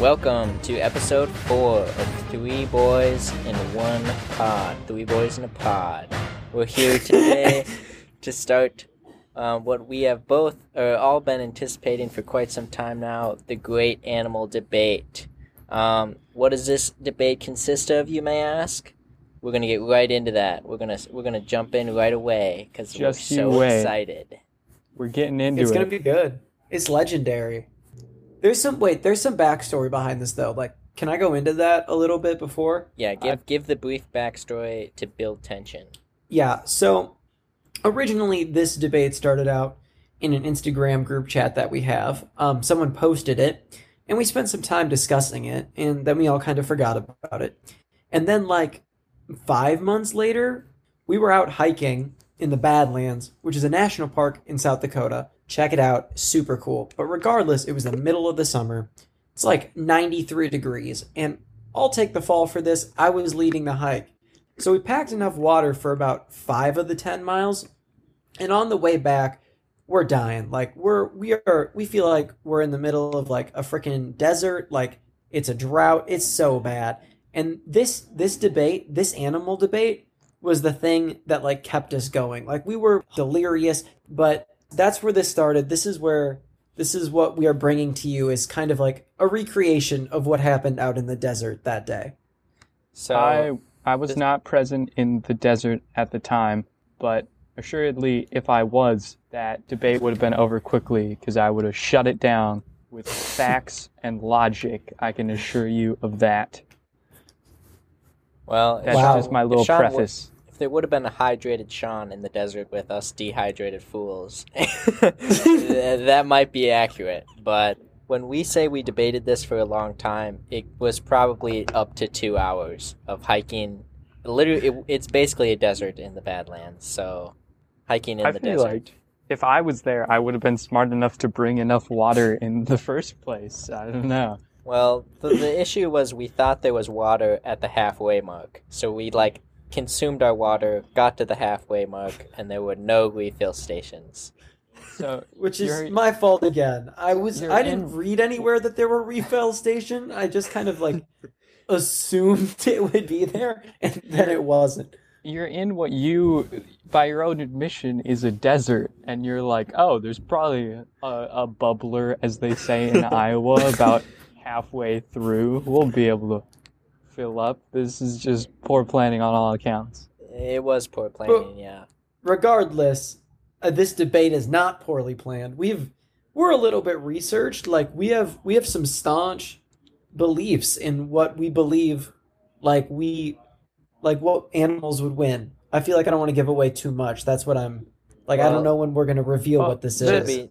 Welcome to episode four of Three Boys in One Pod. Three Boys in a Pod. We're here today to start um, what we have both or all been anticipating for quite some time now: the great animal debate. Um, what does this debate consist of, you may ask? We're gonna get right into that. We're gonna we're gonna jump in right away because we're Just you so wait. excited. We're getting into it. It's it. gonna be good. It's legendary. There's some wait. There's some backstory behind this though. Like, can I go into that a little bit before? Yeah, give give the brief backstory to build tension. Yeah. So originally, this debate started out in an Instagram group chat that we have. Um, someone posted it, and we spent some time discussing it, and then we all kind of forgot about it. And then, like five months later, we were out hiking in the Badlands, which is a national park in South Dakota. Check it out, super cool. But regardless, it was the middle of the summer. It's like 93 degrees, and I'll take the fall for this. I was leading the hike. So we packed enough water for about five of the 10 miles, and on the way back, we're dying. Like we're we are we feel like we're in the middle of like a freaking desert. Like it's a drought. It's so bad. And this this debate, this animal debate, was the thing that like kept us going. Like we were delirious, but that's where this started. This is where this is what we are bringing to you is kind of like a recreation of what happened out in the desert that day. So I I was this- not present in the desert at the time, but assuredly, if I was, that debate would have been over quickly because I would have shut it down with facts and logic. I can assure you of that. well, That's Wow. just my little If Sean preface. If there would have been a hydrated Sean in the desert with us dehydrated fools, that might be accurate. But when we say we debated this for a long time, it was probably up to two hours of hiking. Literally, it, it's basically a desert in the Badlands. So, hiking in I the feel desert. like if I was there, I would have been smart enough to bring enough water in the first place. I don't know. Well, the, the issue was we thought there was water at the halfway mark. So we like consumed our water, got to the halfway mark, and there were no refill stations. So Which is my fault again. I was I didn't in- read anywhere that there were refill station. I just kind of like assumed it would be there and then it wasn't. you're in what you, by your own admission, is a desert, and you're like, oh, there's probably a, a bubbler, as they say in Iowa, about halfway through. We'll be able to fill up. This is just poor planning on all accounts. It was poor planning, yeah. Regardless, uh, this debate is not poorly planned. We've we're a little bit researched. Like we have we have some staunch beliefs in what we believe like we like what animals would win. I feel like I don't want to give away too much. That's what I'm like I don't know when we're going to reveal Well, what this should Should is. be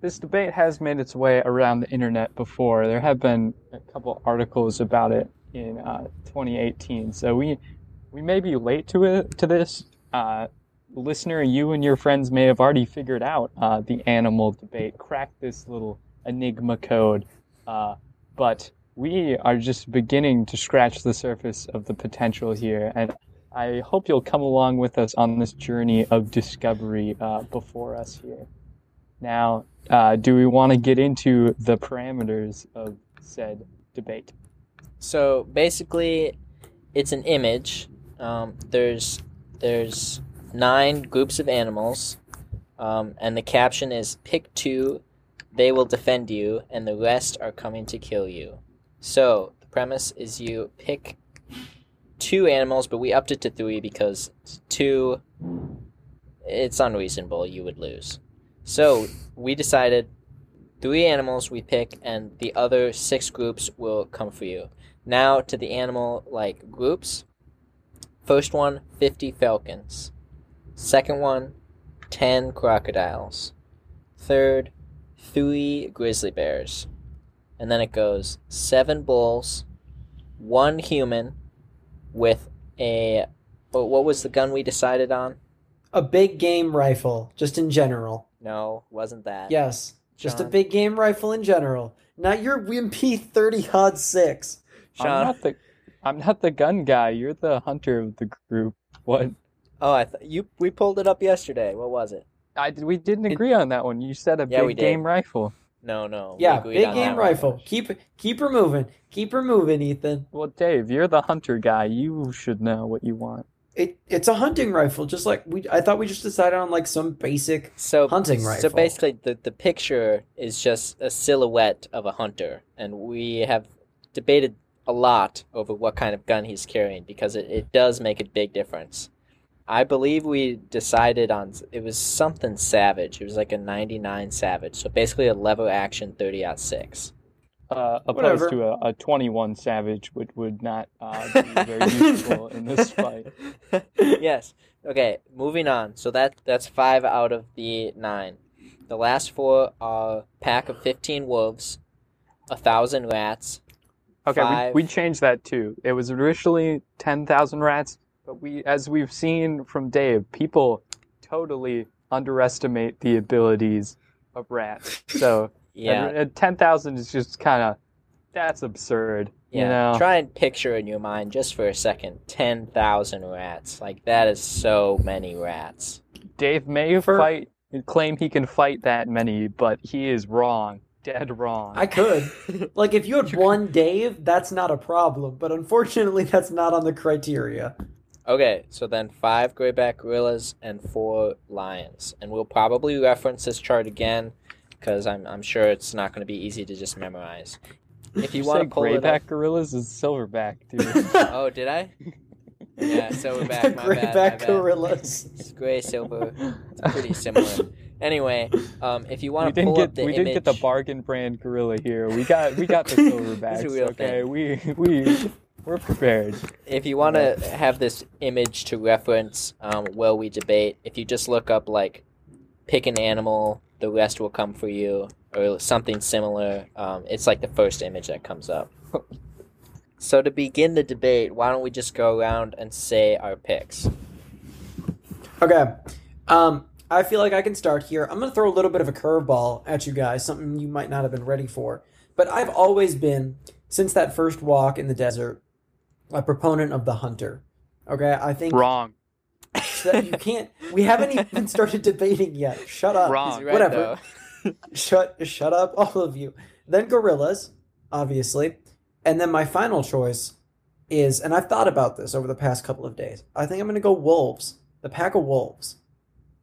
This debate has made its way around the internet before. There have been a couple articles about it in uh, 2018, so we we may be late to it to this. Uh, listener, you and your friends may have already figured out uh, the animal debate, cracked this little enigma code, uh, but we are just beginning to scratch the surface of the potential here, and I hope you'll come along with us on this journey of discovery uh, before us here. Now, uh, do we want to get into the parameters of said debate? So basically, it's an image. Um, there's there's nine groups of animals, um, and the caption is "Pick two, they will defend you, and the rest are coming to kill you." So the premise is you pick two animals, but we upped it to three because two, it's unreasonable. You would lose. So we decided three animals we pick, and the other six groups will come for you. Now to the animal like groups. First one, 50 falcons. Second one, 10 crocodiles. Third, 3 grizzly bears. And then it goes 7 bulls, 1 human with a what was the gun we decided on? A big game rifle, just in general. No, wasn't that. Yes, just a big game rifle in general. Not your Wimpy 30 aught 6. I'm not the I'm not the gun guy. You're the hunter of the group. What? Oh, I th- you we pulled it up yesterday. What was it? I we didn't agree on that one. You said a Yeah, big game rifle. No, no. Yeah, big game that rifle. Keep keep her moving. Keep her moving, Ethan. Well, Dave, you're the hunter guy. You should know what you want. It it's a hunting rifle, just like we. I thought we just decided on like some basic. So Hunting rifle. So basically, the the picture is just a silhouette of a hunter, and we have debated a lot over what kind of gun he's carrying because it, it does make a big difference. I believe we decided on it was something savage. It was like a 99 savage. So basically a lever action 30 aught 6. Uh, Whatever. opposed to a, a 21 Savage, which would not uh, be very useful in this fight. yes. Okay, moving on. So that that's 5 out of the 9. The last 4 are pack of 15 wolves, a 1000 rats, Okay, Five. we, we changed that too. It was originally 10,000 rats, but we, as we've seen from Dave, people totally underestimate the abilities of rats. So Yeah. uh, 10,000 is just kind of, that's absurd. Yeah, You know? try and picture in your mind just for a second 10,000 rats. Like, that is so many rats. Dave may For- fight, claim he can fight that many, but he is wrong. Dead wrong. I could like if you had one Dave, that's not a problem. But unfortunately, that's not on the criteria. Okay, so then five grayback gorillas and four lions. And we'll probably reference this chart again because I'm, I'm sure it's not going to be easy to just memorize. If you Did want to pull it up. grayback gorillas is silverback, dude. Oh, did I? Yeah, silverback, my bad, my Grayback bad. gorillas. It's gray, silver. It's pretty similar. Anyway, um, if you we want to didn't pull get up the we image, didn't get the bargain brand gorilla here. We got we got the silverbacks. real okay, we we we're prepared. if you want to have this image to reference um, while we debate, if you just look up like pick an animal, the rest will come for you, or something similar. Um, it's like the first image that comes up. so to begin the debate, why don't we just go around and say our picks? Okay. Um, I feel like I can start here. I'm going to throw a little bit of a curveball at you guys, something you might not have been ready for. But I've always been, since that first walk in the desert, a proponent of the hunter. Okay, I think Wrong. that you can't. We haven't even started debating yet. Shut up. Wrong. He's right, Whatever. Shut shut up, all of you. Then gorillas, obviously, and then my final choice is, and I've thought about this over the past couple of days. I think I'm going to go wolves, the pack of wolves,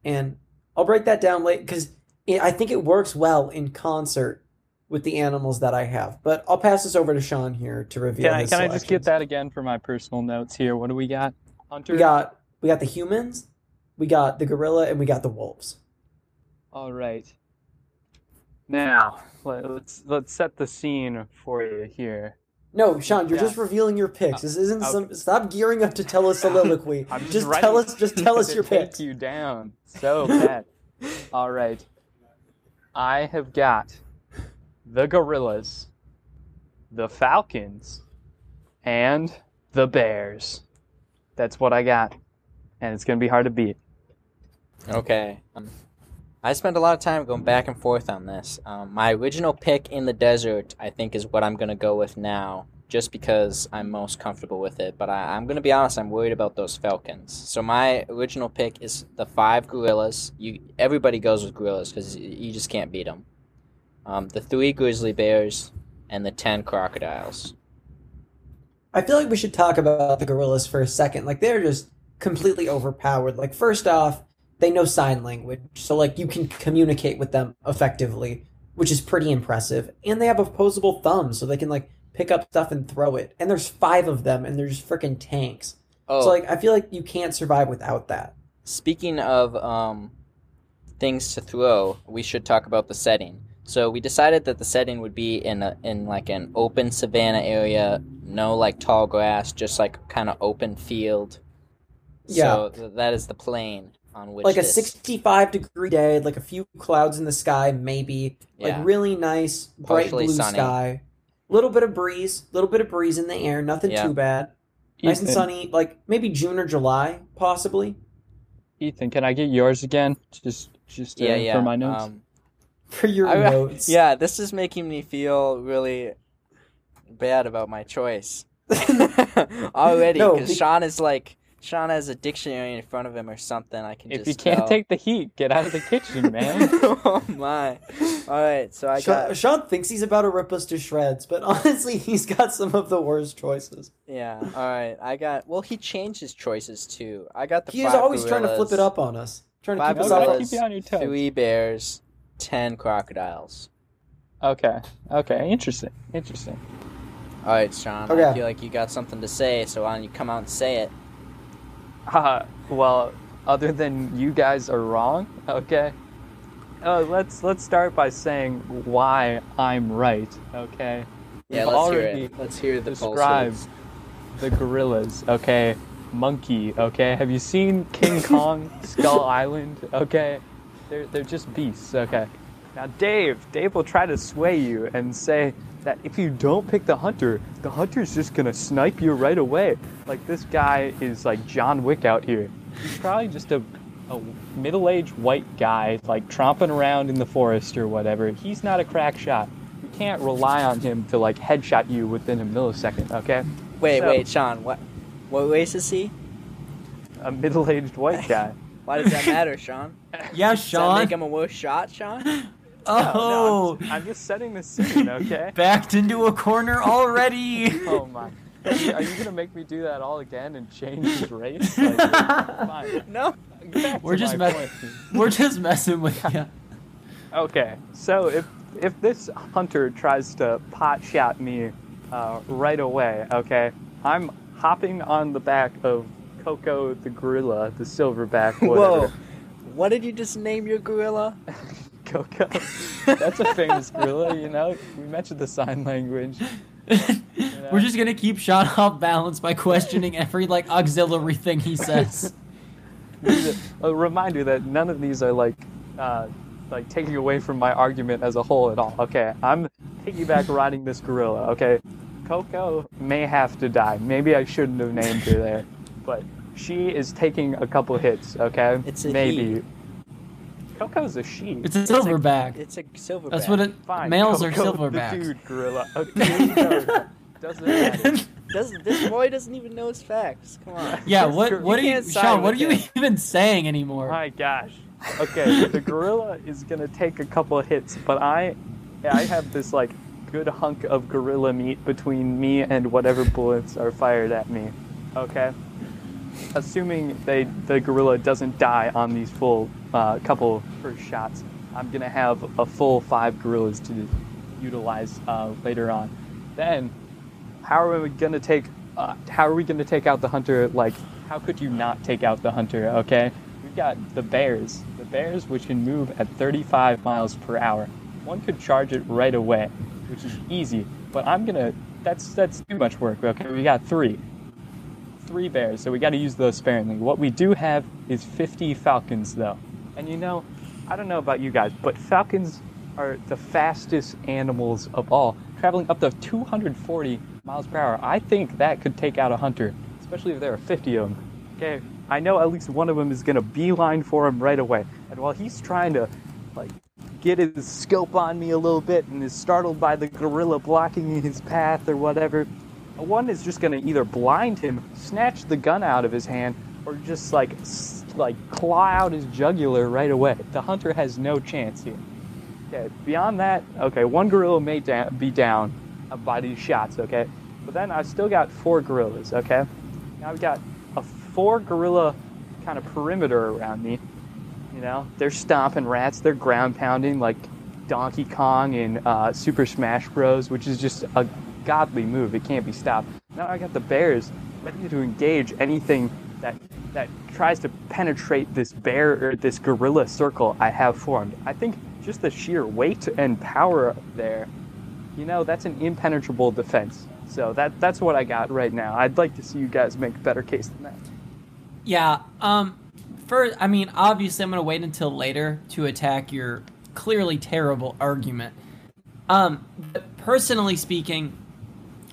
and I'll break that down late because I think it works well in concert with the animals that I have. But I'll pass this over to Sean here to reveal. Can I can I just get that again for my personal notes here? What do we got? Hunter. We got we got the humans, we got the gorilla, and we got the wolves. All right. Now let's let's set the scene for you here. No, Sean, you're Yeah. just revealing your picks. This isn't okay. some. Stop gearing up to tell a soliloquy. I'm just, just tell us. Just tell us to your take picks. you down so bad. All right. I have got the gorillas, the falcons, and the bears. That's what I got, and it's gonna be hard to beat. Okay. Um, I spent a lot of time going back and forth on this. Um, my original pick in the desert, I think, is what I'm going to go with now, just because I'm most comfortable with it. But I, I'm going to be honest, I'm worried about those falcons. So my original pick is the five gorillas. You everybody goes with gorillas because you just can't beat them. Um, the three grizzly bears and the ten crocodiles. I feel like we should talk about the gorillas for a second. Like they're just completely overpowered. Like first off, they know sign language, so like you can communicate with them effectively, which is pretty impressive. And they have opposable thumbs, so they can like pick up stuff and throw it. And there's five of them, and they're just freaking tanks. Oh, So like I feel like you can't survive without that. Speaking of um, things to throw, we should talk about the setting. So we decided that the setting would be in a, in like an open savanna area, no like tall grass, just like kind of open field. Yeah. So th- that is the plane on which like a this- 65 degree day, like a few clouds in the sky, maybe. Yeah. Like really nice, bright Partially blue sunny. sky. Little bit of breeze, little bit of breeze in the air, nothing Yeah. too bad. Nice and sunny, like maybe June or July, possibly. Ethan, can I get yours again? Just just uh, yeah, yeah. for my notes. Um, For your I- notes. yeah, this is making me feel really bad about my choice already No, because be- Sean is like Sean has a dictionary in front of him or something, I can If just you can't tell. take the heat, get out of the kitchen, man. oh my! All right, so I Sean, got Sean thinks he's about to rip us to shreds, but honestly, he's got some of the worst choices. yeah. All right, I got. Well, he changed his choices too. I got the. He is five always trying to flip it up on us, trying to keep us gorillas. all. gorillas, Keep you on your toes. three bears, ten crocodiles. okay, okay, interesting, interesting. All right, Sean. Okay. I feel like you got something to say, so why don't you come out and say it? Uh, well, other than you guys are wrong, okay. Uh, let's let's start by saying why I'm right, okay. Yeah, We've let's hear it. Let's hear the described the gorillas, okay? Monkey, okay? Have you seen King Kong Skull Island? Okay? They're they're just beasts, okay? Now Dave, Dave will try to sway you and say that if you don't pick the hunter, the hunter's just gonna snipe you right away. Like this guy is like John Wick out here. He's probably just a a middle-aged white guy like tromping around in the forest or whatever. He's not a crack shot. You can't rely on him to like headshot you within a millisecond, okay? Wait, So- wait, Sean. What? What race is he? A middle-aged white guy. Why does that matter, Sean? Yeah, Sean. Does that make him a worse shot, Sean? Oh, No, I'm, I'm just setting the scene, okay? backed into a corner already. Oh my. Are you, are you gonna make me do that all again and change his race? Like, fine. no. We're just my me- point. We're just messing with you. Okay, so if if this hunter tries to pot shot me uh, right away, okay, I'm hopping on the back of Coco the gorilla, the silverback, Whoa. What did you just name your gorilla? Coco. That's a famous gorilla, you know. We mentioned the sign language. We're just gonna keep Sean off balance by questioning every like auxiliary thing he says. a reminder that none of these are like uh, like taking away from my argument as a whole at all. Okay, I'm piggyback riding this gorilla. Okay, Coco may have to die. Maybe I shouldn't have named her there, but she is taking a couple hits. Okay, It's a maybe. he. Coco's a she. It's a silverback. It's a silverback. That's what it. Fine. Males are Coco the silverbacks. dude gorilla. Okay, doesn't matter. Doesn't this boy doesn't even know his facts? Come on. Yeah, This what gor- what are you you, can't side Sean? What are you him. even saying anymore? My gosh. Okay, the gorilla is gonna take a couple of hits, but I, I have this like good hunk of gorilla meat between me and whatever bullets are fired at me. Okay. Assuming they the gorilla doesn't die on these full uh, couple first shots, I'm gonna have a full five gorillas to utilize uh, later on. Then, how are we gonna take? Uh, how are we gonna take out the hunter? Like, how could you not take out the hunter? Okay, we've got the bears. The bears, which can move at 35 miles per hour. One could charge it right away, which is easy. But I'm gonna. That's that's too much work. Okay, we got three. Three bears, so we got to use those sparingly. What we do have is 50 falcons, though. And you know, I don't know about you guys, but falcons are the fastest animals of all, traveling up to 240 miles per hour. I think that could take out a hunter, especially if there are 50 of them. Okay, I know at least one of them is gonna beeline for him right away. And while he's trying to, like, get his scope on me a little bit and is startled by the gorilla blocking his path or whatever, one is just gonna either blind him, snatch the gun out of his hand, or just like like claw out his jugular right away. The hunter has no chance here. Okay, beyond that, okay, one gorilla may da- be down by these shots, okay? But then I've still got four gorillas, okay? Now I've got a four gorilla kind of perimeter around me. You know, they're stomping rats, they're ground pounding like Donkey Kong in uh, Super Smash Bros., which is just a godly move. It can't be stopped. Now I got the bears ready to engage anything that that tries to penetrate this bear or this gorilla circle I have formed. I think just the sheer weight and power there, you know, that's an impenetrable defense. So that that's what I got right now. I'd like to see you guys make a better case than that. Yeah. Um. First, I mean, obviously, I'm gonna wait until later to attack your clearly terrible argument. Um. But personally speaking,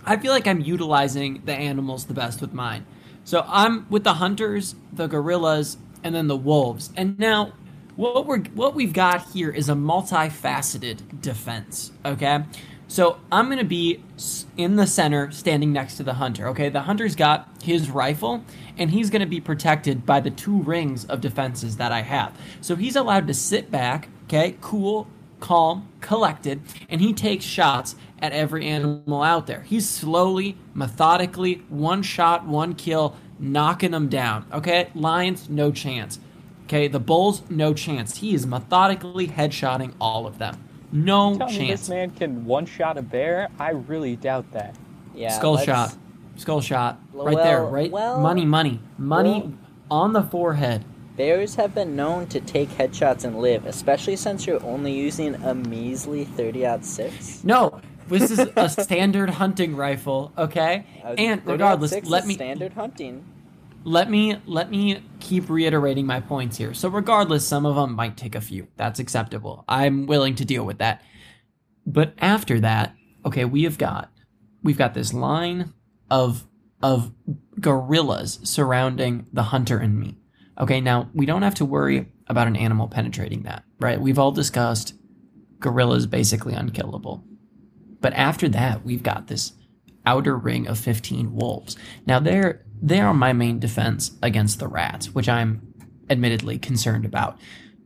I feel like I'm utilizing the animals the best with mine. So I'm with the hunters, the gorillas, and then the wolves. And now, what we're what we've got here is a multifaceted defense. Okay, So I'm gonna be in the center, standing next to the hunter. Okay, the hunter's got his rifle, and he's gonna be protected by the two rings of defenses that I have. So he's allowed to sit back, okay, cool, calm, collected, and he takes shots at every animal out there. He's slowly, methodically, one shot, one kill, knocking them down. Okay, lions, no chance. Okay, the bulls, no chance. He is methodically headshotting all of them. No Tell chance. this man can one shot a bear? I really doubt that. Yeah. Skull let's- shot. Skull shot. Right there, right? well- money, money. Money well- on the forehead. Bears have been known to take headshots and live, especially since you're only using a measly 30 6. No, this is a standard hunting rifle, okay? And regardless, let me standard hunting. let me let me keep reiterating my points here. So regardless, some of them might take a few. That's acceptable. I'm willing to deal with that. But after that, okay, we have got we've got this line of of gorillas surrounding the hunter and me. Okay, now we don't have to worry about an animal penetrating that, right? We've all discussed gorillas basically unkillable. But after that, we've got this outer ring of 15 wolves. Now they're they are my main defense against the rats, which I'm admittedly concerned about.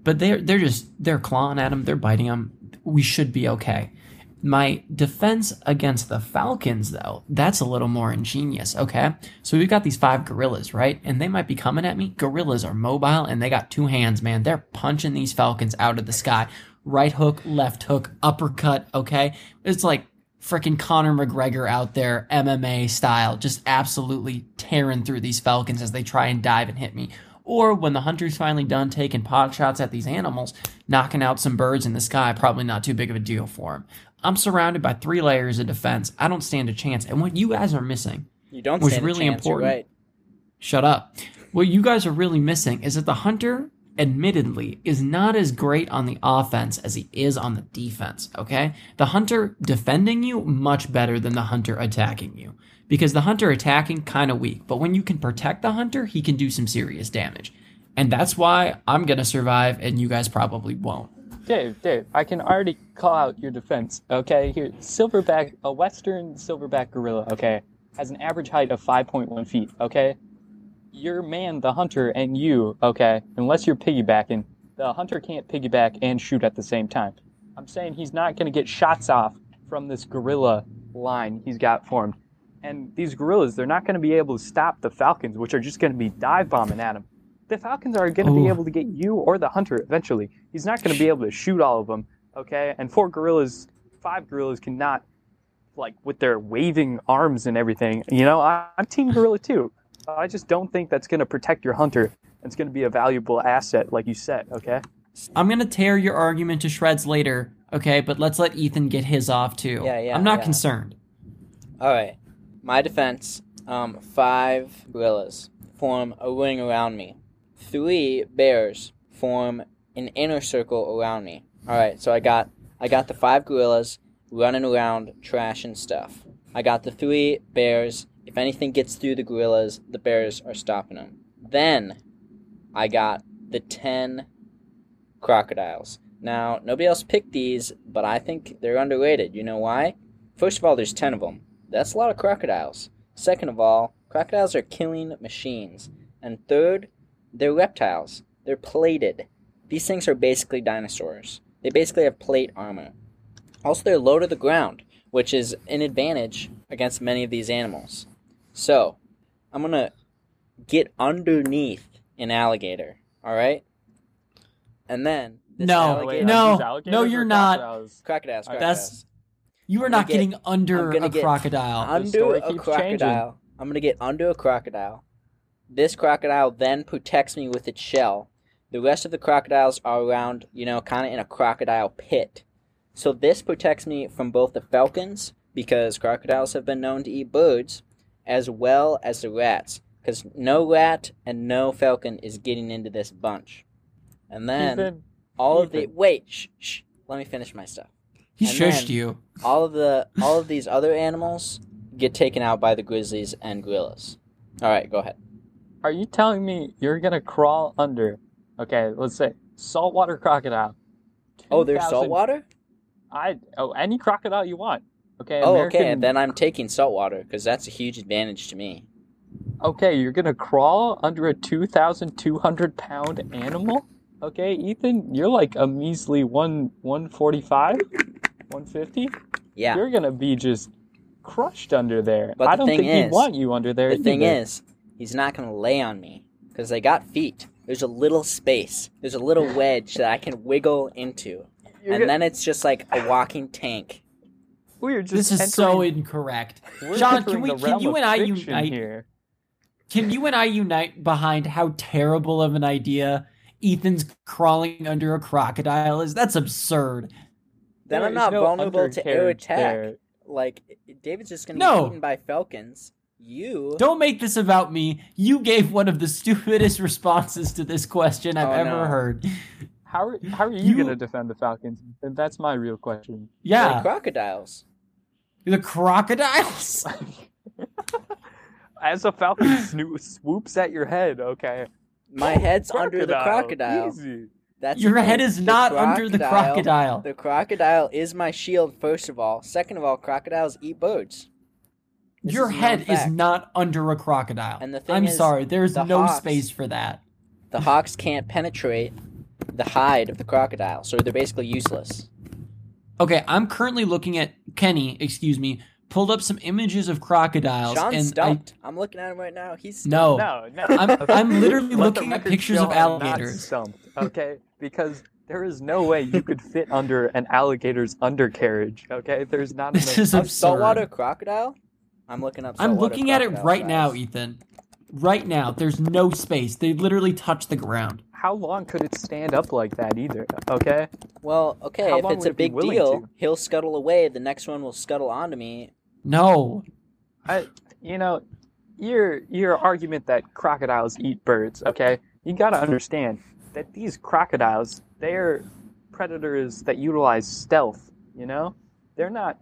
But they're they're just they're clawing at them, they're biting them. We should be okay. My defense against the falcons, though, that's a little more ingenious. Okay, so we've got these five gorillas, right? And they might be coming at me. Gorillas are mobile and they got two hands, man. They're punching these falcons out of the sky. Right hook, left hook, uppercut. Okay, it's like freaking Conor McGregor out there, MMA style, just absolutely tearing through these falcons as they try and dive and hit me. Or when the hunter's finally done taking pot shots at these animals, knocking out some birds in the sky, probably not too big of a deal for him. I'm surrounded by three layers of defense. I don't stand a chance. And what you guys are missing, You don't Was stand a really chance, important. right. shut up. What you guys are really missing is that the hunter, admittedly, is not as great on the offense as he is on the defense, okay? The hunter defending you, much better than the hunter attacking you. Because the hunter attacking, kind of weak. But when you can protect the hunter, he can do some serious damage. And that's why I'm gonna survive and you guys probably won't. Dave, Dave, I can already call out your defense. Okay, here, silverback, a western silverback gorilla. Okay, has an average height of 5.1 feet. Okay, your man, the hunter, and you. Okay, unless you're piggybacking, the hunter can't piggyback and shoot at the same time. I'm saying he's not going to get shots off from this gorilla line he's got formed. And these gorillas, they're not going to be able to stop the falcons, which are just going to be dive bombing at him. The falcons are going to be able to get you or the hunter eventually. He's not going to be able to shoot all of them, okay? And four gorillas, five gorillas cannot, like, with their waving arms and everything. You know, I, I'm Team Gorilla too. I just don't think that's going to protect your hunter. It's going to be a valuable asset, like you said, okay? I'm gonna tear your argument to shreds later, okay? But let's let Ethan get his off too. Yeah, yeah, I'm not yeah. concerned. All right. My defense um, five gorillas form a ring around me, three bears form an inner circle around me. All right, so I got I got the five gorillas running around trash and stuff. I got the three bears. If anything gets through the gorillas, the bears are stopping them. Then I got the ten crocodiles. Now, nobody else picked these, but I think they're underrated. You know why? First of all, there's 10 of them. That's a lot of crocodiles. Second of all, crocodiles are killing machines. And third, they're reptiles. They're plated. These things are basically dinosaurs. They basically have plate armor. Also, they're low to the ground, which is an advantage against many of these animals. So, I'm gonna get underneath an alligator, alright? And then. this No, alligator- no, no, you're not. crocodiles? Crocodiles, crocodiles. That's you are not get- getting under a get crocodile. under a keeps crocodile. changing. I'm gonna get under a crocodile. This crocodile then protects me with its shell. The rest of the crocodiles are around, you know, kind of in a crocodile pit. So this protects me from both the falcons, because crocodiles have been known to eat birds, as well as the rats. Because no rat and no falcon is getting into this bunch. And then Ethan, all of the wait, shh, shh, let me finish my stuff he and shushed you. all of the all of these other animals get taken out by the grizzlies and gorillas. All right, go ahead. Are you telling me you're gonna crawl under? Okay, let's say saltwater crocodile. Oh, there's 2,000 saltwater. I oh any crocodile you want. Okay. Oh, okay. American- Then I'm taking saltwater because that's a huge advantage to me. Okay, you're gonna crawl under a 2,200 pound animal? Okay, Ethan, you're like a measly one 145, 150. Yeah. You're gonna be just crushed under there. But I the don't thing think he'd is- want you under there. The thing is, he's not going to lay on me because I got feet. There's a little space. There's a little wedge that I can wiggle into, You're and gonna- then it's just like a walking tank. we're just This is so incorrect. we're John, can we can you and I unite here. Can you and I unite behind how terrible of an idea Ethan's crawling under a crocodile is? That's absurd. Then I'm not no vulnerable to air attack. there. Like David's just going to No. get eaten by falcons. You Don't make this about me. You gave one of the stupidest responses to this question I've Oh, ever no. heard. How are, how are you, You- gonna defend the Falcons? And That's my real question. They're Yeah, crocodiles. the crocodiles. As a Falcon snoo- swoops at your head, okay. My head's under the crocodile. Easy. That's Your head is The not under the crocodile. The crocodile is my shield. First of all, second of all, crocodiles eat birds. This Your is head is not under a crocodile. And the thing I'm is, sorry, there's the no hawks- space for that. The hawks can't penetrate the hide of the crocodile, so they're basically useless. Okay, I'm currently looking at Kenny, excuse me, pulled up some images of crocodiles Sean's and stumped. I'm looking at him right now. He's I no, No, no. I'm- I'm literally looking at pictures of I'm not alligators. stumped, okay? Because there is no way you could fit under an alligator's undercarriage, okay? There's not This enough. is a absurd. saltwater crocodile. I'm looking up. I'm looking at it crocodile right now. Ethan. Right now, there's no space. They literally touch the ground. How long could it stand up like that either, okay? Well, okay, How if it's a big willing deal, to? he'll scuttle away. The next one will scuttle onto me. No. I, you know, your your argument that crocodiles eat birds, okay? You gotta understand that these crocodiles, they're predators that utilize stealth. You know, they're not.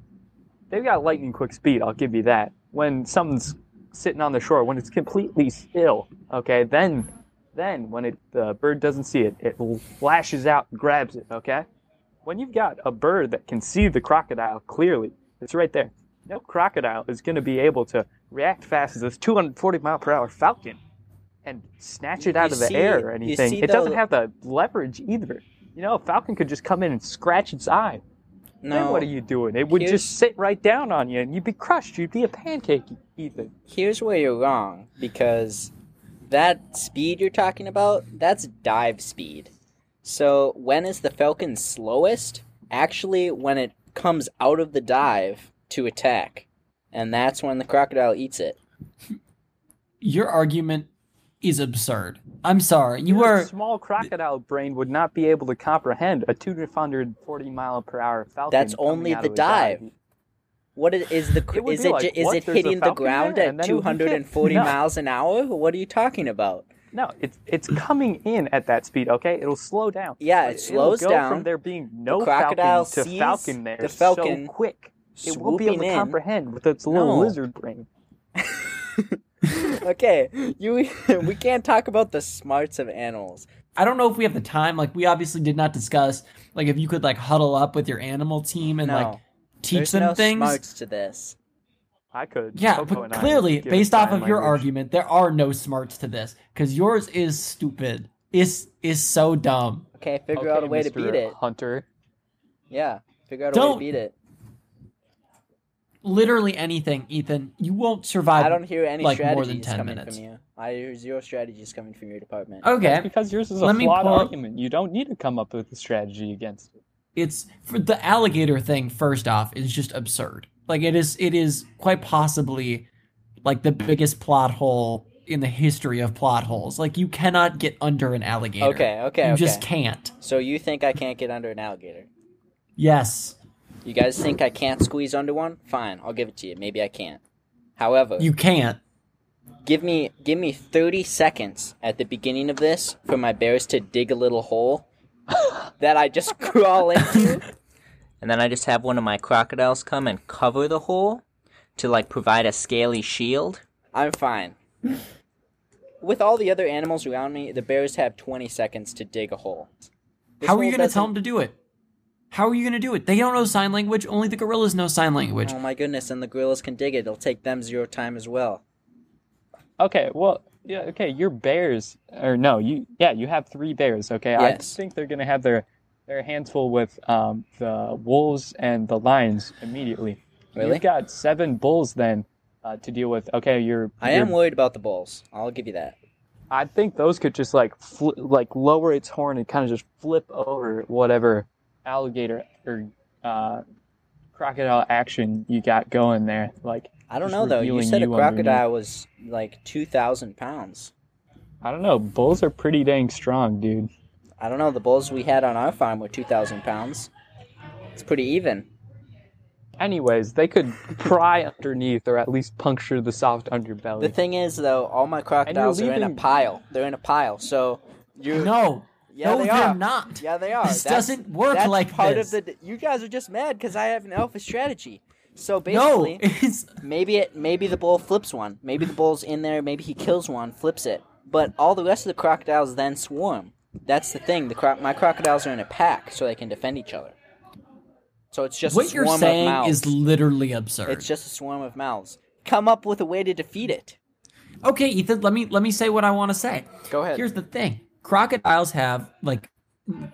They've got lightning quick speed. I'll give you that. When something's sitting on the shore, when it's completely still, okay, then then when it the bird doesn't see it, it lashes out and grabs it. Okay. When you've got a bird that can see the crocodile clearly, it's right there no crocodile is going to be able to react fast as this 240 mile per hour falcon and snatch it out You of the see- air or anything. see It doesn't have the leverage either. You know, a falcon could just come in and scratch its eye. Then No, what are you doing? It would just sit right down on you and you'd be crushed. You'd be a pancake, Ethan. here's where you're wrong because that speed you're talking about, that's dive speed. So when is the falcon slowest? Actually, when it comes out of the dive to attack, and that's when the crocodile eats it. Your argument is absurd. I'm sorry. You Your are small crocodile brain would not be able to comprehend a 240 mile per hour falcon. That's only out the of a dive. dive. What is, is the It would is be it like, is it hitting the ground there? at And then it would hit. 240 No. miles an hour? What are you talking about? No, it's it's coming in at that speed. Okay, it'll slow down. Yeah, But it slows it'll go down. from there being no crocodile falcon to falcon there the falcon so quick. It won't be able swooping to in. comprehend with its little No. lizard brain. okay, you we can't talk about the smarts of animals. I don't know if we have the time. Like we obviously did not discuss like if you could like huddle up with your animal team and no, like teach there's them no things. smarts to this. I could. Yeah, Coco but clearly, based off sign of your argument, there are no smarts to this because yours is stupid. Is is so dumb. Okay, figure Okay, out a way to beat it. Hunter. Yeah, figure out a way Don't- to beat it. Literally anything, Ethan. You won't survive. I don't hear any like, more strategies than 10 coming minutes. from you. I hear zero strategies coming from your department. That's Okay, because yours is a Let me flawed pull argument. You don't need to come up with a strategy against it. it's for the alligator thing. First off, is just absurd. Like it is. It is quite possibly like the biggest plot hole in the history of plot holes. Like you cannot get under an alligator. Okay, okay, You okay. just can't. So you think I can't get under an alligator? Yes, You guys think I can't squeeze under one? Fine, I'll give it to you. Maybe I can't. However, you can't. give me give me 30 seconds at the beginning of this for my bears to dig a little hole that I just crawl into. And then I just have one of my crocodiles come and cover the hole to like provide a scaly shield. I'm fine. With all the other animals around me, the bears have 20 seconds to dig a hole. This How are you going to tell doesn't- them to do it? How are you going to do it? They don't know sign language. Only the gorillas know sign language. Oh my goodness, and the gorillas can dig it. It'll take them zero time as well. Okay, well, yeah, okay, your bears, or no, you, yeah, you have three bears. Okay, Yes. I think they're gonna have their their hands full with um, the wolves and the lions immediately. Really? You've got seven bulls then uh, to deal with. Okay, you're. I you're- am worried about the bulls. I'll give you that. I think those could just like fl- like lower its horn and kind of just flip over whatever alligator or uh, crocodile action you got going there. Like I don't know though. You revealing said a you underneath. crocodile was like two thousand pounds. I don't know, bulls are pretty dang strong, dude. I don't know. The bulls we had on our farm were two thousand pounds. It's pretty even. Anyways, they could pry underneath or at least puncture the soft underbelly. The thing is, though, all my crocodiles are in a pile. They're in a pile. So you No. Yeah, no, they they're are. not. Yeah, they are. This That's- doesn't work that's like part this. of the. You guys are just mad because I have an alpha strategy. So No, basically, it's maybe it, maybe the bull flips one. Maybe the bull's in there. Maybe he kills one, flips it. But all the rest of the crocodiles then swarm. That's the thing. The cro- my crocodiles are in a pack, so they can defend each other. So it's just a what you're saying mouths. is literally absurd. It's just a swarm of mouths. Come up with a way to defeat it. Okay, Ethan, let me let me say what I want to say. Go ahead. Here's the thing. Crocodiles have like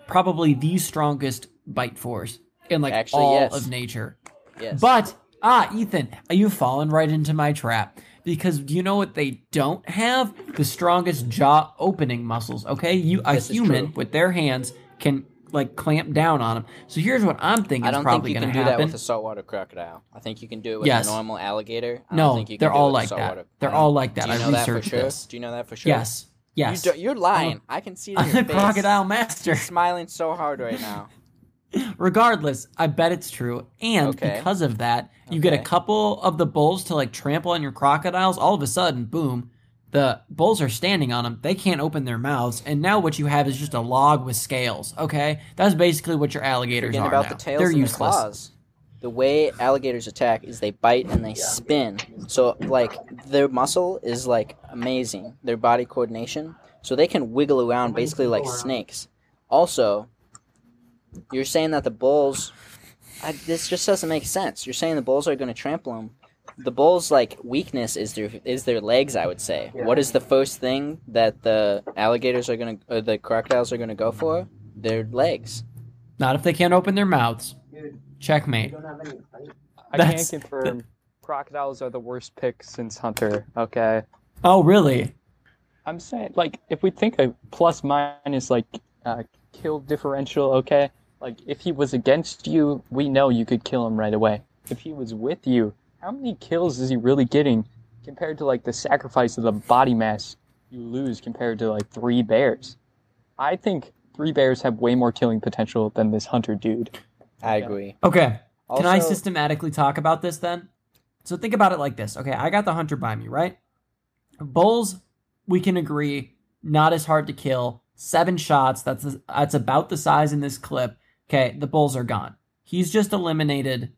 probably the strongest bite force in like Actually, all yes. of nature. yes. But ah, Ethan, you've fallen right into my trap. Because do you know what they don't have? The strongest jaw opening muscles. Okay, you a This human with their hands can like clamp down on them. So here's what I'm thinking I don't think probably you can do happen. that with a saltwater crocodile. I think you can do it with Yes. a normal alligator. I don't no, think you can they're all like saltwater- that. They're all like that. Do you I know that for sure? this. Do you know that for sure? Yes, yes. You you're lying. I can see it in your face. crocodile master. You're smiling so hard right now. Regardless, I bet it's true. And Okay. because of that, you get a couple of the bulls to like trample on your crocodiles. All of a sudden, boom, the bulls are standing on them. They can't open their mouths. And now what you have is just a log with scales. Okay? That's basically what your alligators Forgetting are. about now. the tails They're useless. the. The way alligators attack is they bite and they spin. So like their muscle is like amazing. Their body coordination. So they can wiggle around basically like snakes. Also, you're saying that the bulls I, this just doesn't make sense. You're saying the bulls are going to trample them. The bulls' like weakness is their is their legs. I would say. What is the first thing that the alligators are going to, or the crocodiles are going to go for? Their legs. Not if they can't open their mouths. Checkmate. I That's- can confirm crocodiles are the worst pick since Hunter. Okay. Oh, really? I'm saying, like, if we think a plus minus, like, uh, kill differential, okay? Like, if he was against you, we know you could kill him right away. If he was with you, how many kills is he really getting compared to, like, the sacrifice of the body mass you lose compared to, like, three bears? I think three bears have way more killing potential than this hunter dude. I agree. Okay. Can I systematically talk about this then? So think about it like this. Okay, I got the hunter by me, right? Bulls, we can agree, not as hard to kill. Seven shots. That's that's about the size in this clip. Okay, the bulls are gone. He's just eliminated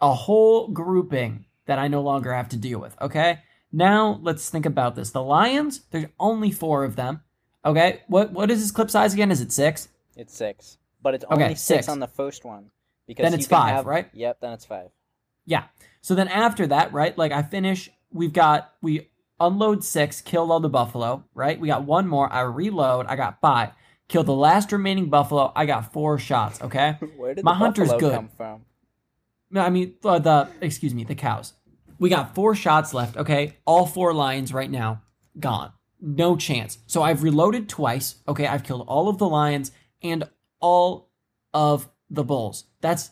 a whole grouping that I no longer have to deal with. Okay. Now let's think about this. The lions. There's only four of them. Okay. What what is his clip size again? Is it six? It's six, but it's Okay, only six, six. on the first one. Because Then it's can five, have- right? Yep, then it's five. Yeah. So then after that, right? Like I finish, we've got we unload six, killed all the buffalo, right? We got one more. I reload. I got five. Kill the last remaining buffalo. I got four shots. Okay. Where did My the hunter's good. come from? No, I mean uh, the excuse me, the cows. We got four shots left. Okay, all four lions right now gone. No chance. So I've reloaded twice. Okay, I've killed all of the lions and all of the bulls. That's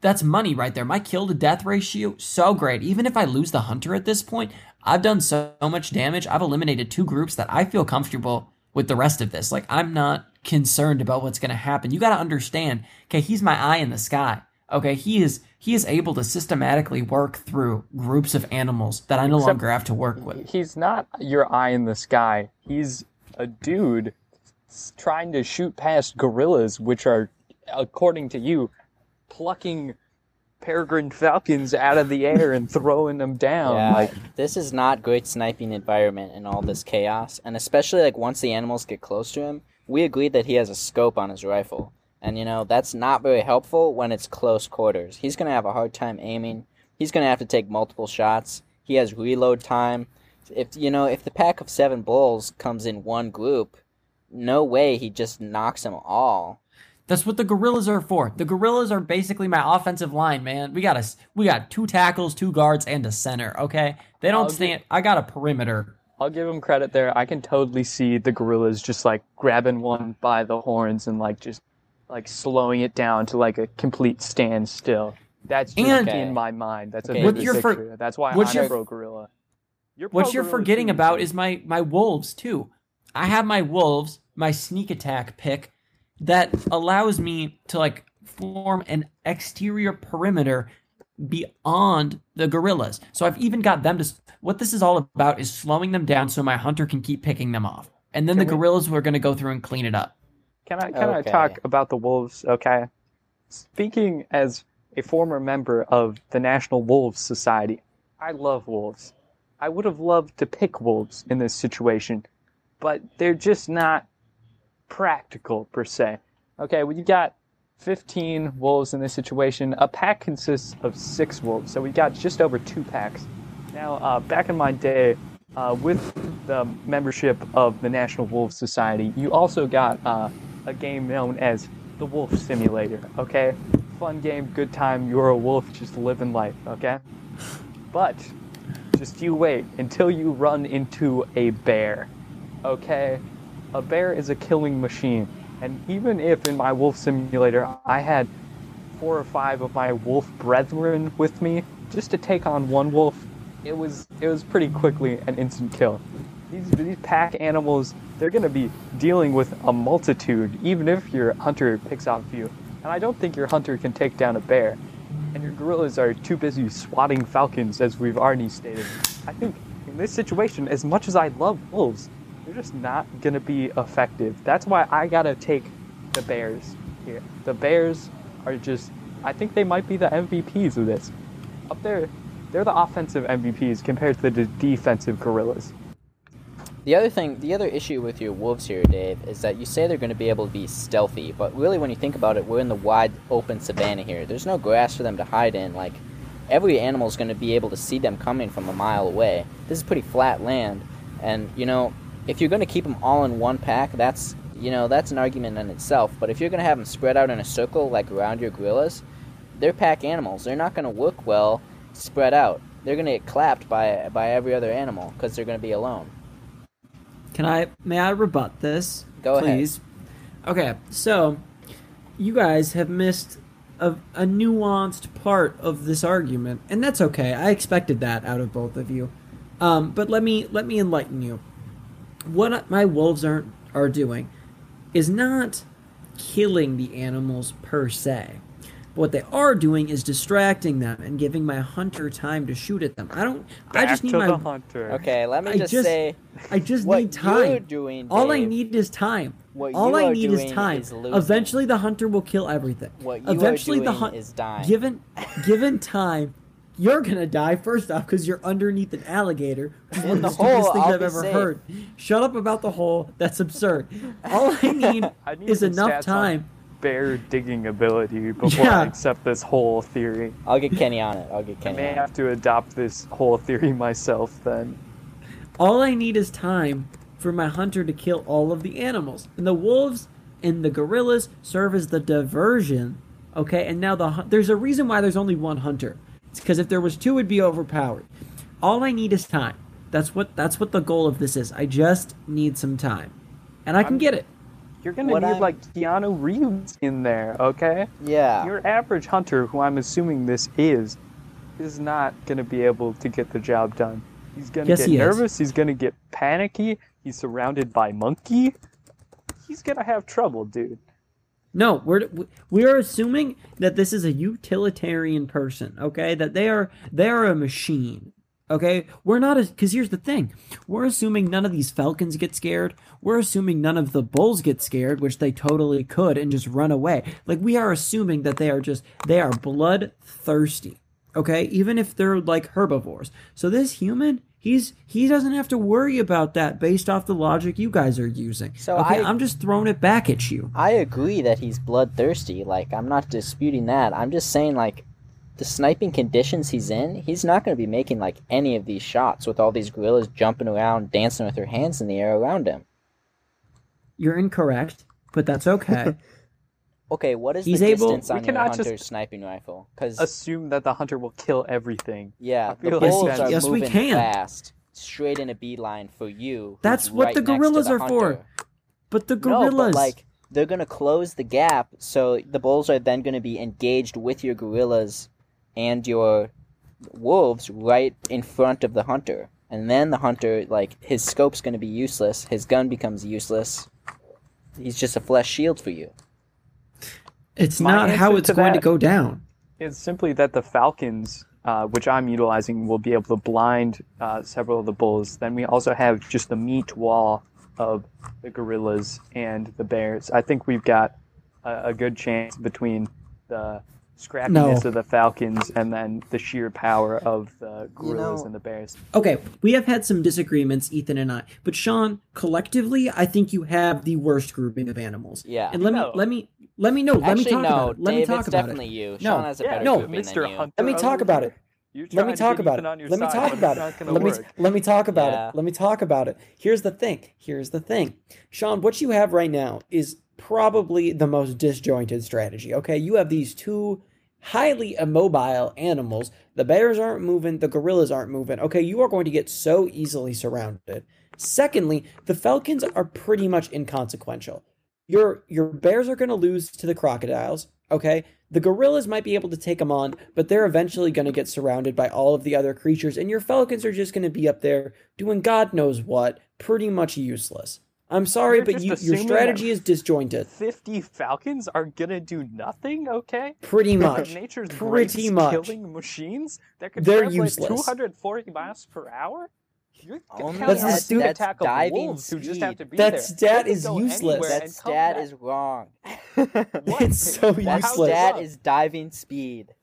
that's money right there. My kill to death ratio so great. Even if I lose the hunter at this point, I've done so, much damage. I've eliminated two groups that I feel comfortable with the rest of this. Like I'm not concerned about what's going to happen. You got to understand. Okay, he's my eye in the sky. Okay, he is he is able to systematically work through groups of animals that I no Except- longer have to work with. He's not your eye in the sky. He's a dude trying to shoot past gorillas, which are, according to you, plucking peregrine falcons out of the air and throwing them down. Yeah, Like, this is not great sniping environment in all this chaos, and especially like once the animals get close to him. We agreed that he has a scope on his rifle, And you know, that's not very helpful when it's close quarters. He's going to have a hard time aiming. He's going to have to take multiple shots. He has reload time. If you know, if the pack of 7 bulls comes in one group, no way he just knocks them all. That's what the gorillas are for. The gorillas are basically my offensive line, man. We got us. we got two tackles, two guards, and a center. Okay, they don't I'll stand. I got a perimeter. I'll give him credit there. I can totally see the gorillas just like grabbing one by the horns and like just like slowing it down to like a complete standstill. That's just And- in my mind. That's a Okay. vivid What you're for- That's why what I'm you're- pro gorilla. You're What you're gorilla forgetting too, about is my my wolves too. I have my wolves, my sneak attack pick that allows me to like form an exterior perimeter beyond the gorillas. So I've even got them to. What this is all about is slowing them down so my hunter can keep picking them off, and then Can the we- gorillas are going to go through and clean it up. Can I can I talk about the wolves? Okay. Speaking as a former member of the National Wolves Society, I love wolves. I would have loved to pick wolves in this situation, but they're just not practical per se. Okay, well you got 15 wolves in this situation. A pack consists of six wolves, so we got just over two packs. Now, uh, back in my day, uh, with the membership of the National Wolves Society, you also got uh, a game known as the Wolf Simulator. Okay, fun game, good time. You're a wolf, just living life. Okay, but just you wait until you run into a bear. Okay, a bear is a killing machine, and even if in my Wolf Simulator I had four or five of my wolf brethren with me just to take on one wolf, it was it was pretty quickly an instant kill. These these pack animals, they're gonna be dealing with a multitude, even if your hunter picks off you. And I don't think your hunter can take down a bear. And your gorillas are too busy swatting falcons, as we've already stated. I think in this situation, as much as I love wolves, they're just not gonna be effective. That's why I gotta take the bears here. The bears are just I think they might be the MVPs of this. Up there, they're the offensive MVPs compared to the defensive gorillas. The other thing, the other issue with your wolves here, Dave, is that you say they're going to be able to be stealthy, but really, when you think about it, we're in the wide open savannah here. There's no grass for them to hide in. Like every animal is going to be able to see them coming from a mile away. This is pretty flat land, and you know, if you're going to keep them all in one pack, that's you know that's an argument in itself. But if you're going to have them spread out in a circle like around your gorillas, they're pack animals. They're not going to work well spread out. They're going to get clapped by by every other animal because they're going to be alone. Can I? May I rebut this? Go ahead. please? Okay, so you guys have missed a, a nuanced part of this argument, and that's okay. I expected that out of both of you. Um, but let me let me enlighten you. What my wolves aren't are doing is not killing the animals per se. What they are doing is distracting them and giving my hunter time to shoot at them. I don't. I just need to my. the hunter. Okay, let me I just, just- say I just what need time. you're doing. All I need is time. What All you I are need is doing time. is losing. Eventually, the hunter will kill everything. What you Eventually, are the doing hunt is dying. given given time, you're gonna die first off because you're underneath an alligator. One of the the stupidest hole, things I'll I've ever safe. heard. Shut up about the hole. That's absurd. All I need, I need is enough time. Bear digging ability before Yeah. I accept this whole theory. I'll get Kenny on it. I'll get Kenny. I Kenny may on it. have to adopt this whole theory myself then. All I need is time for my hunter to kill all of the animals. And the wolves and the gorillas serve as the diversion. Okay, and now the there's a reason why there's only one hunter. It's because if there was two, it'd be overpowered. All I need is time. That's what that's what the goal of this is. I just need some time, and I can I'm- get it. You're gonna What need I'm- like Keanu Reeves in there, okay? Yeah. Your average hunter, who I'm assuming this is, is not gonna be able to get the job done. He's gonna Yes, get he is. nervous. He's gonna get panicky. He's surrounded by monkey. He's gonna have trouble, dude. No, we're we are assuming that this is a utilitarian person, okay? That they are they are a machine. Okay? We're not cuz here's the thing. We're assuming none of these falcons get scared. We're assuming none of the bulls get scared, which they totally could and just run away. Like we are assuming that they are just they are bloodthirsty. Okay, even if they're like herbivores. So this human, he's he doesn't have to worry about that based off the logic you guys are using. So okay, I- I'm just throwing it back at you. I agree that he's bloodthirsty. Like, I'm not disputing that. I'm just saying, like, the sniping conditions he's in, he's not going to be making, like, any of these shots with all these gorillas jumping around, dancing with their hands in the air around him. You're incorrect, but that's okay. Okay, what is He's the able- distance We on your cannot just hunter's sniping rifle? Because, Assume that the hunter will kill everything. yeah, I the feel like bulls that's- are Yes, we moving can. fast, straight in a beeline for you. who's That's what right the next to gorillas the are for. hunter. but the gorillas. No, but like they're gonna close the gap, so the bulls are then gonna be engaged with your gorillas and your wolves right in front of the hunter, and then the hunter like his scope's gonna be useless, his gun becomes useless. He's just a flesh shield for you. It's my not how it's to going to go down. It's simply that the falcons, uh, which I'm utilizing, will be able to blind uh, several of the bulls. Then we also have just the meat wall of the gorillas and the bears. I think we've got a, a good chance between the scrappiness No. of the falcons and then the sheer power of the You gorillas know- and the bears. Okay, we have had some disagreements, Ethan and I. But Sean, collectively, I think you have the worst grouping of animals. Yeah. And let No. me let me let me know. Let me talk no, about it. Let Dave, me talk it's about definitely it. you. No. Has a Yeah, better no, Mr. than you. Hunter. Let me talk about it. You're Let me talk about it. Let me talk about it. Let me let me talk about Yeah. it. Let me talk about it. Here's the thing. Here's the thing. Sean, what you have right now is probably the most disjointed strategy. Okay, you have these two highly immobile animals. The bears aren't moving, the gorillas aren't moving. Okay, you are going to get so easily surrounded. Secondly, the falcons are pretty much inconsequential. Your your bears are going to lose to the crocodiles, okay? The gorillas might be able to take them on, but they're eventually going to get surrounded by all of the other creatures and your falcons are just going to be up there doing god knows what, pretty much useless. I'm sorry, You're but you, your strategy is disjointed. 50 falcons are gonna do nothing, okay? Pretty much. Nature's Pretty much. killing machines that can They're useless. 240 miles per hour. You're Only counting at- on that's attack of diving wolves who just speed. have to be That there. stat They is useless. That stat back. is wrong. What? It's so That That useless. stat is diving speed.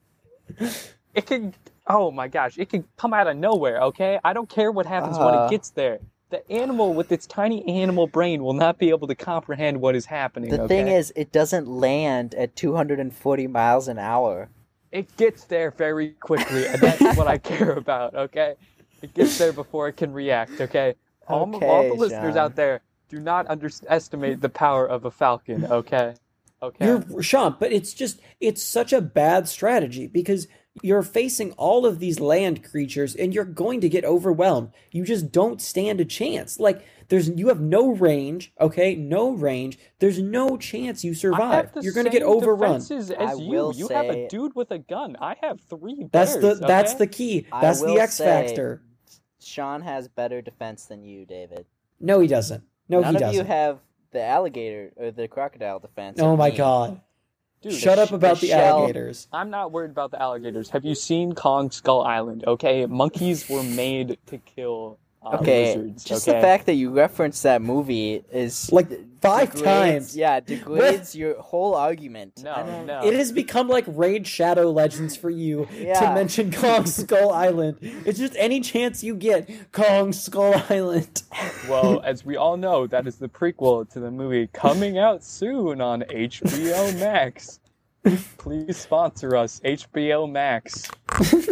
It can. Oh my gosh! It can come out of nowhere. Okay, I don't care what happens when Uh. it gets there. The animal with its tiny animal brain will not be able to comprehend what is happening. The okay? thing is, it doesn't land at 240 miles an hour. it gets there very quickly, and that's what I care about. Okay, it gets there before it can react. Okay, all, all Okay, the listeners John. out there, do not underestimate the power of a falcon. Okay, okay. You're Sean, but it's just it's such a bad strategy because you're facing all of these land creatures and you're going to get overwhelmed. You just don't stand a chance. Like there's you have no range, okay? No range. There's no chance you I survive. have the You're going to get overrun. defenses I as you. will You have a dude with a gun. I have three. Bears, That's bears, the that's the key. I That's the X say- factor. Sean has better defense than you, David. No, he doesn't. No, None he of you doesn't. have the alligator or the crocodile defense. oh my me. god. Dude, Shut up sh- about the the, alligators. I'm not worried about the alligators. Have you seen Kong Skull Island? Okay, monkeys were made to kill uh, Okay, lizards. just okay? the fact that you referenced that movie is Like five degrades- times. Yeah, degrades your whole argument. No, no. It has become like Raid Shadow Legends for you to mention Kong Skull Island. It's just any chance you get Kong Skull Island. Well, as we all know, that is the prequel to the movie coming out soon on HBO Max. Please sponsor us, HBO Max.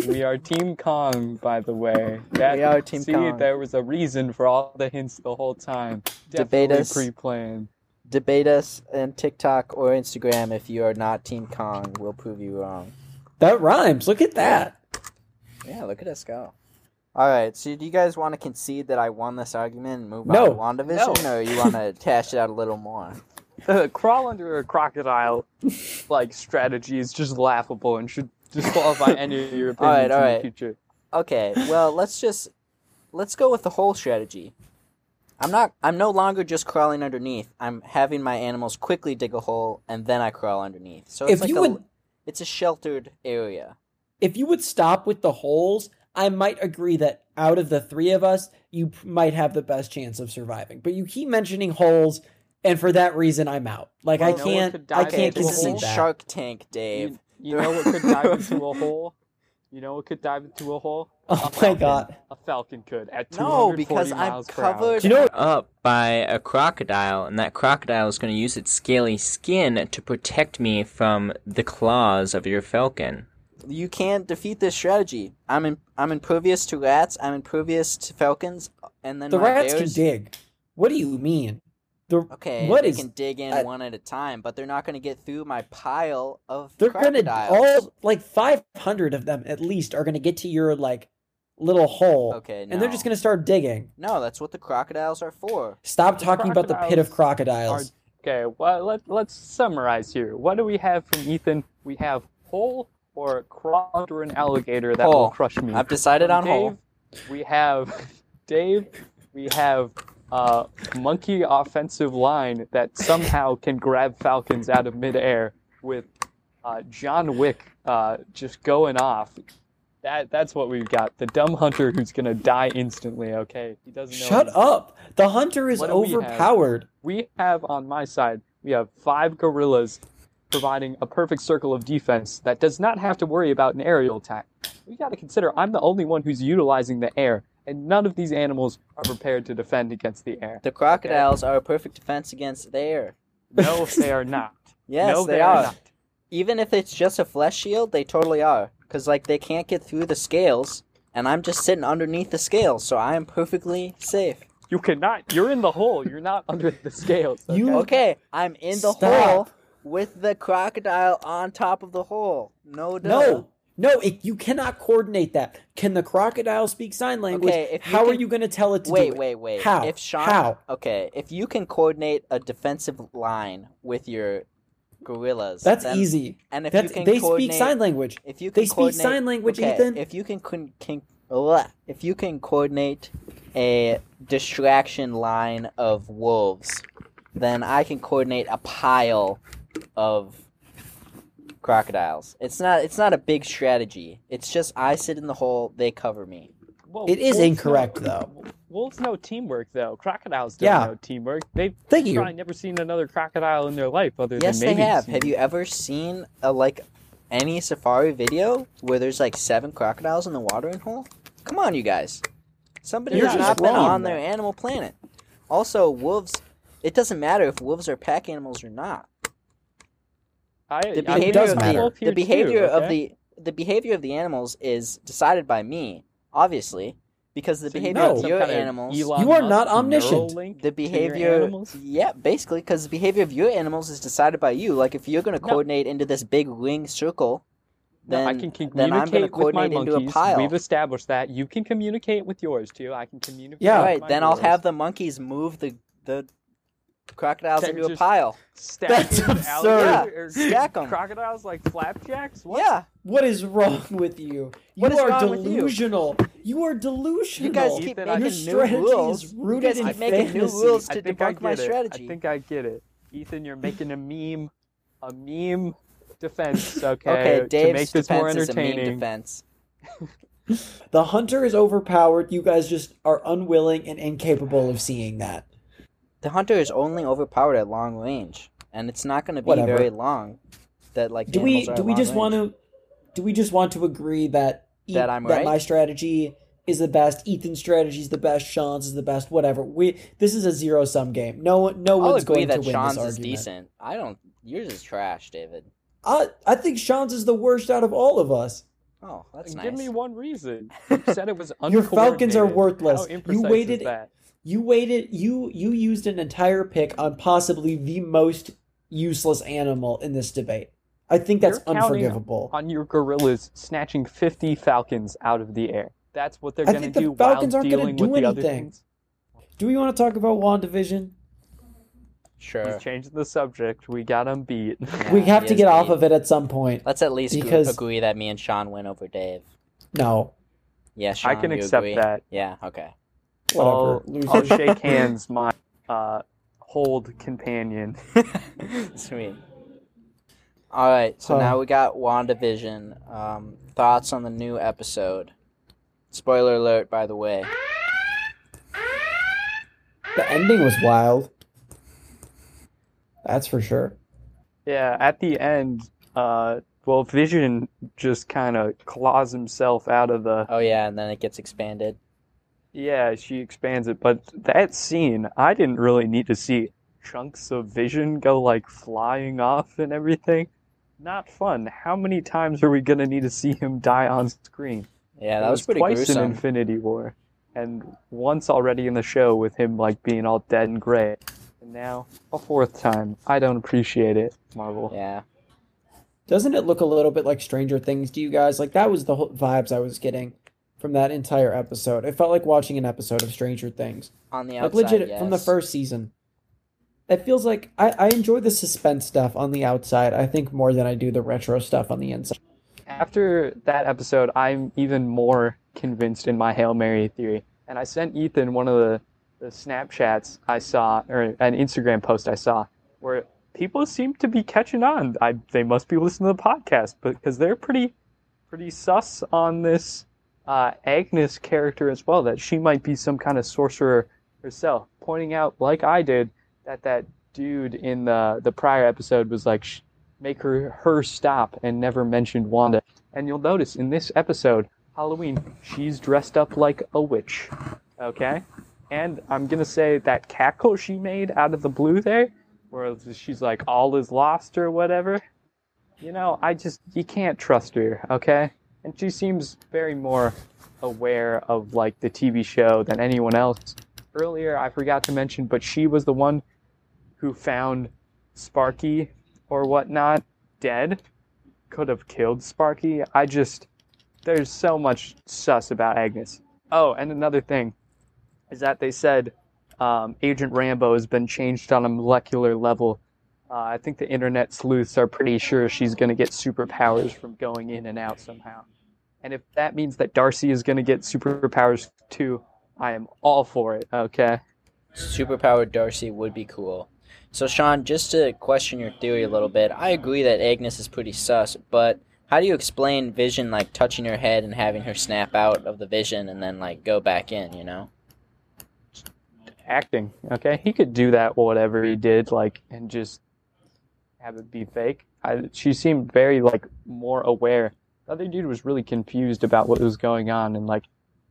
We are Team Kong, by the way. That, We are Team see, Kong. there was a reason for all the hints the whole time. Debate Definitely us. pre-planned. Debate us on TikTok or Instagram if you are not Team Kong. We'll prove you wrong. That rhymes. Look at that. Yeah, look at us go. All right, so do you guys want to concede that I won this argument and move No. on to WandaVision, No. or you want to cash it out a little more? The crawl under a crocodile like strategy is just laughable and should disqualify any of your All right, opinions all in right. the future. Okay, well, let's just let's go with the whole strategy. I'm not I'm no longer just crawling underneath. I'm having my animals quickly dig a hole and then I crawl underneath. So it's If like you a, would- it's a sheltered area. If you would stop with the holes, I might agree that out of the three of us, you p- might have the best chance of surviving. But you keep mentioning holes, and for that reason, I'm out. Like I Well, no one can't, could I can't into a this hole. concede that. Shark Tank, Dave. You, you know what could dive into a hole? You know what could dive into a hole? Oh A my falcon. god. A falcon could at No, 240 because I'm miles per hour. covered you know up by a crocodile, and that crocodile is going to use its scaly skin to protect me from the claws of your falcon. You can't defeat this strategy. I'm in, I'm impervious to rats. I'm impervious to falcons, and then The rats bears. can dig. What do you mean? The Okay, what they is- can dig in I- one at a time, but they're not going to get through my pile of they're gonna crocodiles. all like 500 of them at least are gonna get to your like little hole Okay, and they're just gonna start digging No, that's what the crocodiles are for. stop talking about the pit of Crocodiles crocodiles Okay, well, let, let's summarize here. What do we have from Ethan? We have hole or crawl under an alligator that will crush me. I've decided From on hole. We have Dave. We have uh, monkey offensive line that somehow can grab falcons out of midair with uh, John Wick uh, just going off. That that's what we've got. The dumb hunter who's gonna die instantly. Okay, he doesn't know. shut anything. up the hunter is do we have? overpowered we have on my side, we have five gorillas providing a perfect circle of defense that does not have to worry about an aerial attack. We got to consider I'm the only one who's utilizing the air, and none of these animals are prepared to defend against the air. The crocodiles are a perfect defense against the air. No, they are not. Yes, no, they, are. not. Even if it's just a flesh shield, they totally are. Because, like, they can't get through the scales, and I'm just sitting underneath the scales, so I am perfectly safe. You cannot. You're in the hole. You're not under the scales. Okay? You- Okay, I'm in the Stop. hole with the crocodile on top of the hole. No, duh. no no it, you cannot coordinate that can the crocodile speak sign language Okay, how are you gonna tell it to Wait, do it? wait, wait. how If Sean, how okay, if you can coordinate a defensive line with your gorillas, that's then- easy And if that's you can they speak sign language If you can They speak sign language, okay, Ethan. If you can, can, can if you can coordinate a distraction line of wolves, then I can coordinate a pile of crocodiles. It's not it's not a big strategy. It's just I sit in the hole, they cover me. Well, It is incorrect, know- though. Wolves know teamwork, though. Crocodiles don't Yeah. know teamwork. They've thank you probably never seen another crocodile in their life other Yes, than maybe. Yes, they have. seen- Have you ever seen a like any safari video where there's like seven crocodiles in the watering hole? Come on, you guys. Somebody You're has just not been wrong. on their Animal Planet. Also, wolves. It doesn't matter if wolves are pack animals or not. I, The I behavior does of matter. the the behavior too, of the the behavior of the animals is decided by me, obviously, because the So you behavior know of your kind of animals. Elon You are Musk not omniscient. Neuralink the to your behavior, animals? yeah, basically, because the behavior of your animals is decided by you. Like if you're going to No. coordinate into this big ring circle, No, then I can communicate then I'm going to with my coordinate into a monkeys. pile. We've established that. You can communicate with yours too. I can communicate. Yeah. With right, my then I'll have the monkeys move the the crocodiles Then into a pile. Stack That's absurd. alligator- or Stack 'em. Crocodiles like flapjacks. What? Yeah, What is wrong with you? You What is are wrong with you? delusional. You? are delusional. you guys keep I- making Your new rules. is You rooted guys in keep making new rules I to think I debunk my get it. strategy. I think I get it. Ethan, you're making a meme, a meme defense. Okay. okay, to Dave's make this more defense is a meme entertaining. defense. The hunter is overpowered. You guys just are unwilling and incapable of seeing that. The hunter is only overpowered at long range, and it's not going to be Whatever. very long. That like Do we do we just range. want to do we just want to agree that E- That I'm that right? my strategy is the best, Ethan's strategy is the best, Sean's is the best, whatever. We this is a zero sum game. No one no I'll one's agree going that to win Sean's this is argument. decent. I don't. Yours is trash, David. I I think Sean's is the worst out of all of us. Oh, that's Give nice. me one reason. You said it was Your Falcons are worthless. How You imprecise is waited- that? You waited you you used an entire pick on possibly the most useless animal in this debate. I think that's You're unforgivable. on your gorillas snatching 50 falcons out of the air. That's what they're I going to think the do Falcons while aren't gonna do with the other anything. Do we want to talk about WandaVision? Sure. He's changing the subject. We got him beat. Yeah, we have to is get off of it at some point. Let's at least gr- Because- agree that me and Sean win over Dave. No. Yeah, Sean, I can you accept agree? that. Yeah. Okay. Whatever. I'll, I'll shake hands, my uh, hold companion. Sweet. All right, so Huh. now we got WandaVision. Um, thoughts on the new episode? Spoiler alert, by the way. The ending was wild. That's for sure. Yeah, at the end, uh, well, Vision just kind of claws himself out of the. Oh yeah, and then it gets expanded. Yeah, she expands it, but that scene, I didn't really need to see chunks of Vision go like flying off and everything. Not fun. How many times are we gonna need to see him die on screen? Yeah, that It was, pretty twice gruesome. in Infinity War, and once already in the show with him like being all dead and gray, and now a fourth time. I don't appreciate it, Marvel. Yeah. Doesn't it look a little bit like Stranger Things to you guys? Like that was the whole vibes I was getting from that entire episode. It felt like watching an episode of Stranger Things. On the Like legit yes. from the first season. It feels like I, I enjoy the suspense stuff on the outside, I think more than I do the retro stuff on the inside. After that episode, I'm even more convinced in my Hail Mary theory. And I sent Ethan one of the, the Snapchats I saw, or an Instagram post I saw, where people seem to be catching on. I, they must be listening to the podcast because they're pretty, pretty sus on this uh, Agnes character as well. That she might be some kind of sorcerer herself, pointing out, like I did, that that dude in the the prior episode was like, sh- make her her stop and never mentioned Wanda. And you'll notice in this episode, Halloween, she's dressed up like a witch. Okay? And I'm gonna say that cackle she made out of the blue there, where she's like, all is lost or whatever. You know, I just, you can't trust her, okay? And she seems very more aware of like the TV show than anyone else. Earlier, I forgot to mention, but she was the one who found Sparky or whatnot dead. Could have killed Sparky. I just, there's so much sus about Agnes. Oh, and another thing is that they said um, Agent Rambeau has been changed on a molecular level. Uh, I think the internet sleuths are pretty sure she's going to get superpowers from going in and out somehow. And if that means that Darcy is going to get superpowers too, I am all for it, okay? Superpowered Darcy would be cool. So, Sean, just to question your theory a little bit, I agree that Agnes is pretty sus, but how do you explain Vision like touching her head and having her snap out of the vision and then like go back in? You know? Acting, okay? He could do that, whatever he did, like, and just have it be fake. I, she seemed very, like, more aware. The other dude was really confused about what was going on and, like,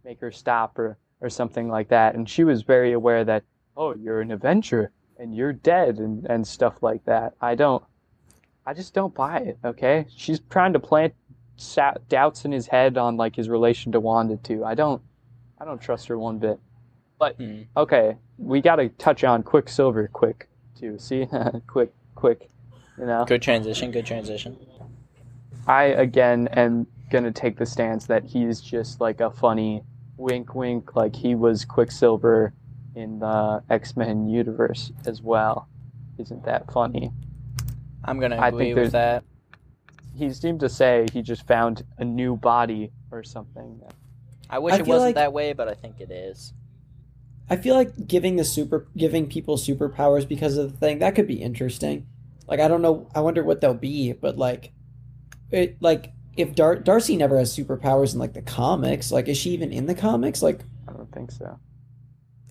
make her stop or, or something like that. And she was very aware that, oh, you're an Avenger and you're dead and, and stuff like that. I don't, I just don't buy it, okay? She's trying to plant sa- doubts in his head on, like, his relation to Wanda, too. I don't, I don't trust her one bit. But, Hmm. okay, we gotta touch on Quicksilver quick, too. See? quick, quick, you know? Good transition. Good transition. I again am gonna take the stance that he's just like a funny wink wink, like he was Quicksilver in the X Men universe as well. Isn't that funny? I'm gonna I agree think with that. He seemed to say he just found a new body or something. I wish I it wasn't like- that way, but I think it is. I feel like giving the super giving people superpowers because of the thing that could be interesting. Like I don't know, I wonder what they'll be, but like it like if Dar- Darcy never has superpowers in like the comics, like is she even in the comics? Like I don't think so.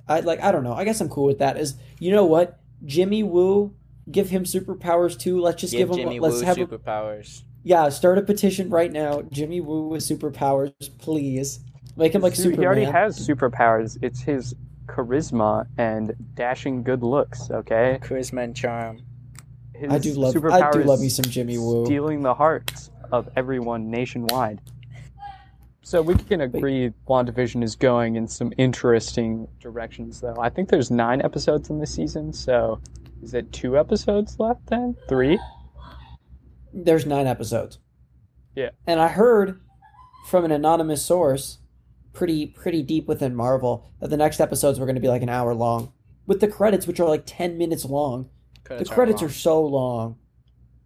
I like I don't know. I guess I'm cool with that. Is you know what? Jimmy Woo give him superpowers too. Let's just Give give, him Jimmy let's Woo have a, superpowers. yeah, start a petition right now. Jimmy Woo with superpowers, please. Make him like See, Superman. He already has superpowers. It's his charisma and dashing good looks. Okay. Charisma and charm. His I do love I do love is me some Jimmy Woo. stealing the hearts of everyone nationwide. So we can agree WandaVision is going in some interesting directions, though. I think there's nine episodes in this season, so is it two episodes left then? Three? There's nine episodes. Yeah. And I heard from an anonymous source, pretty pretty deep within Marvel, that the next episodes were going to be like an hour long, with the credits, which are like ten minutes long. The credits are so long.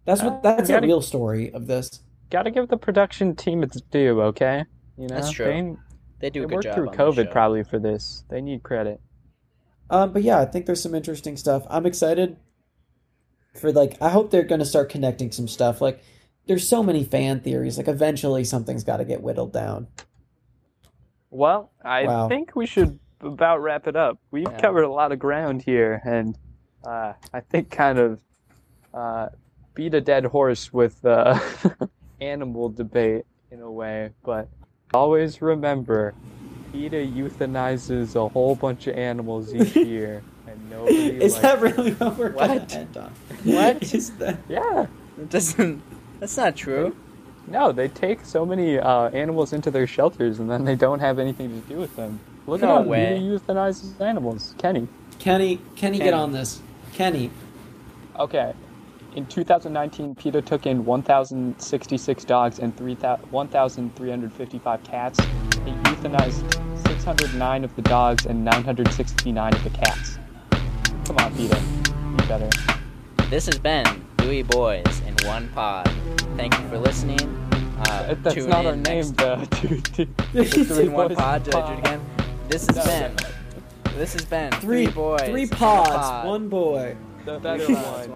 That's what. Uh, That's you a gotta- real story of this. Gotta give the production team its due, okay? You know, That's true. They, They do they a good worked job. through on the COVID show. probably for this. They need credit. Um, but yeah, I think there's some interesting stuff. I'm excited for like. I hope they're going to start connecting some stuff. Like, there's so many fan theories. Like, eventually something's got to get whittled down. Well, I Wow. think we should about wrap it up. We've Yeah. covered a lot of ground here, and uh, I think kind of uh, beat a dead horse with uh, animal debate in a way, but always remember, PETA euthanizes a whole bunch of animals each year, and nobody Is that really what we're gonna end on? What? Is that? Yeah. It doesn't. That's not true. No, they take so many uh, animals into their shelters, and then they don't have anything to do with them. Look No at how way. PETA euthanizes animals. Kenny. Kenny, Kenny, get on this. Kenny, Okay. In 2019, PETA took in 1,066 dogs and 3,000 1,355 cats. It euthanized 609 of the dogs and 969 of the cats. Come on, PETA. Be better. This has been Dewey Boys in One Pod. Thank you for listening. Uh, That- That's not our name, next- though. dude. Three in one Boys pod. Did I do it again? This has No. been. This has been three, three boys. three pods, pod. one boy. The better one. pods.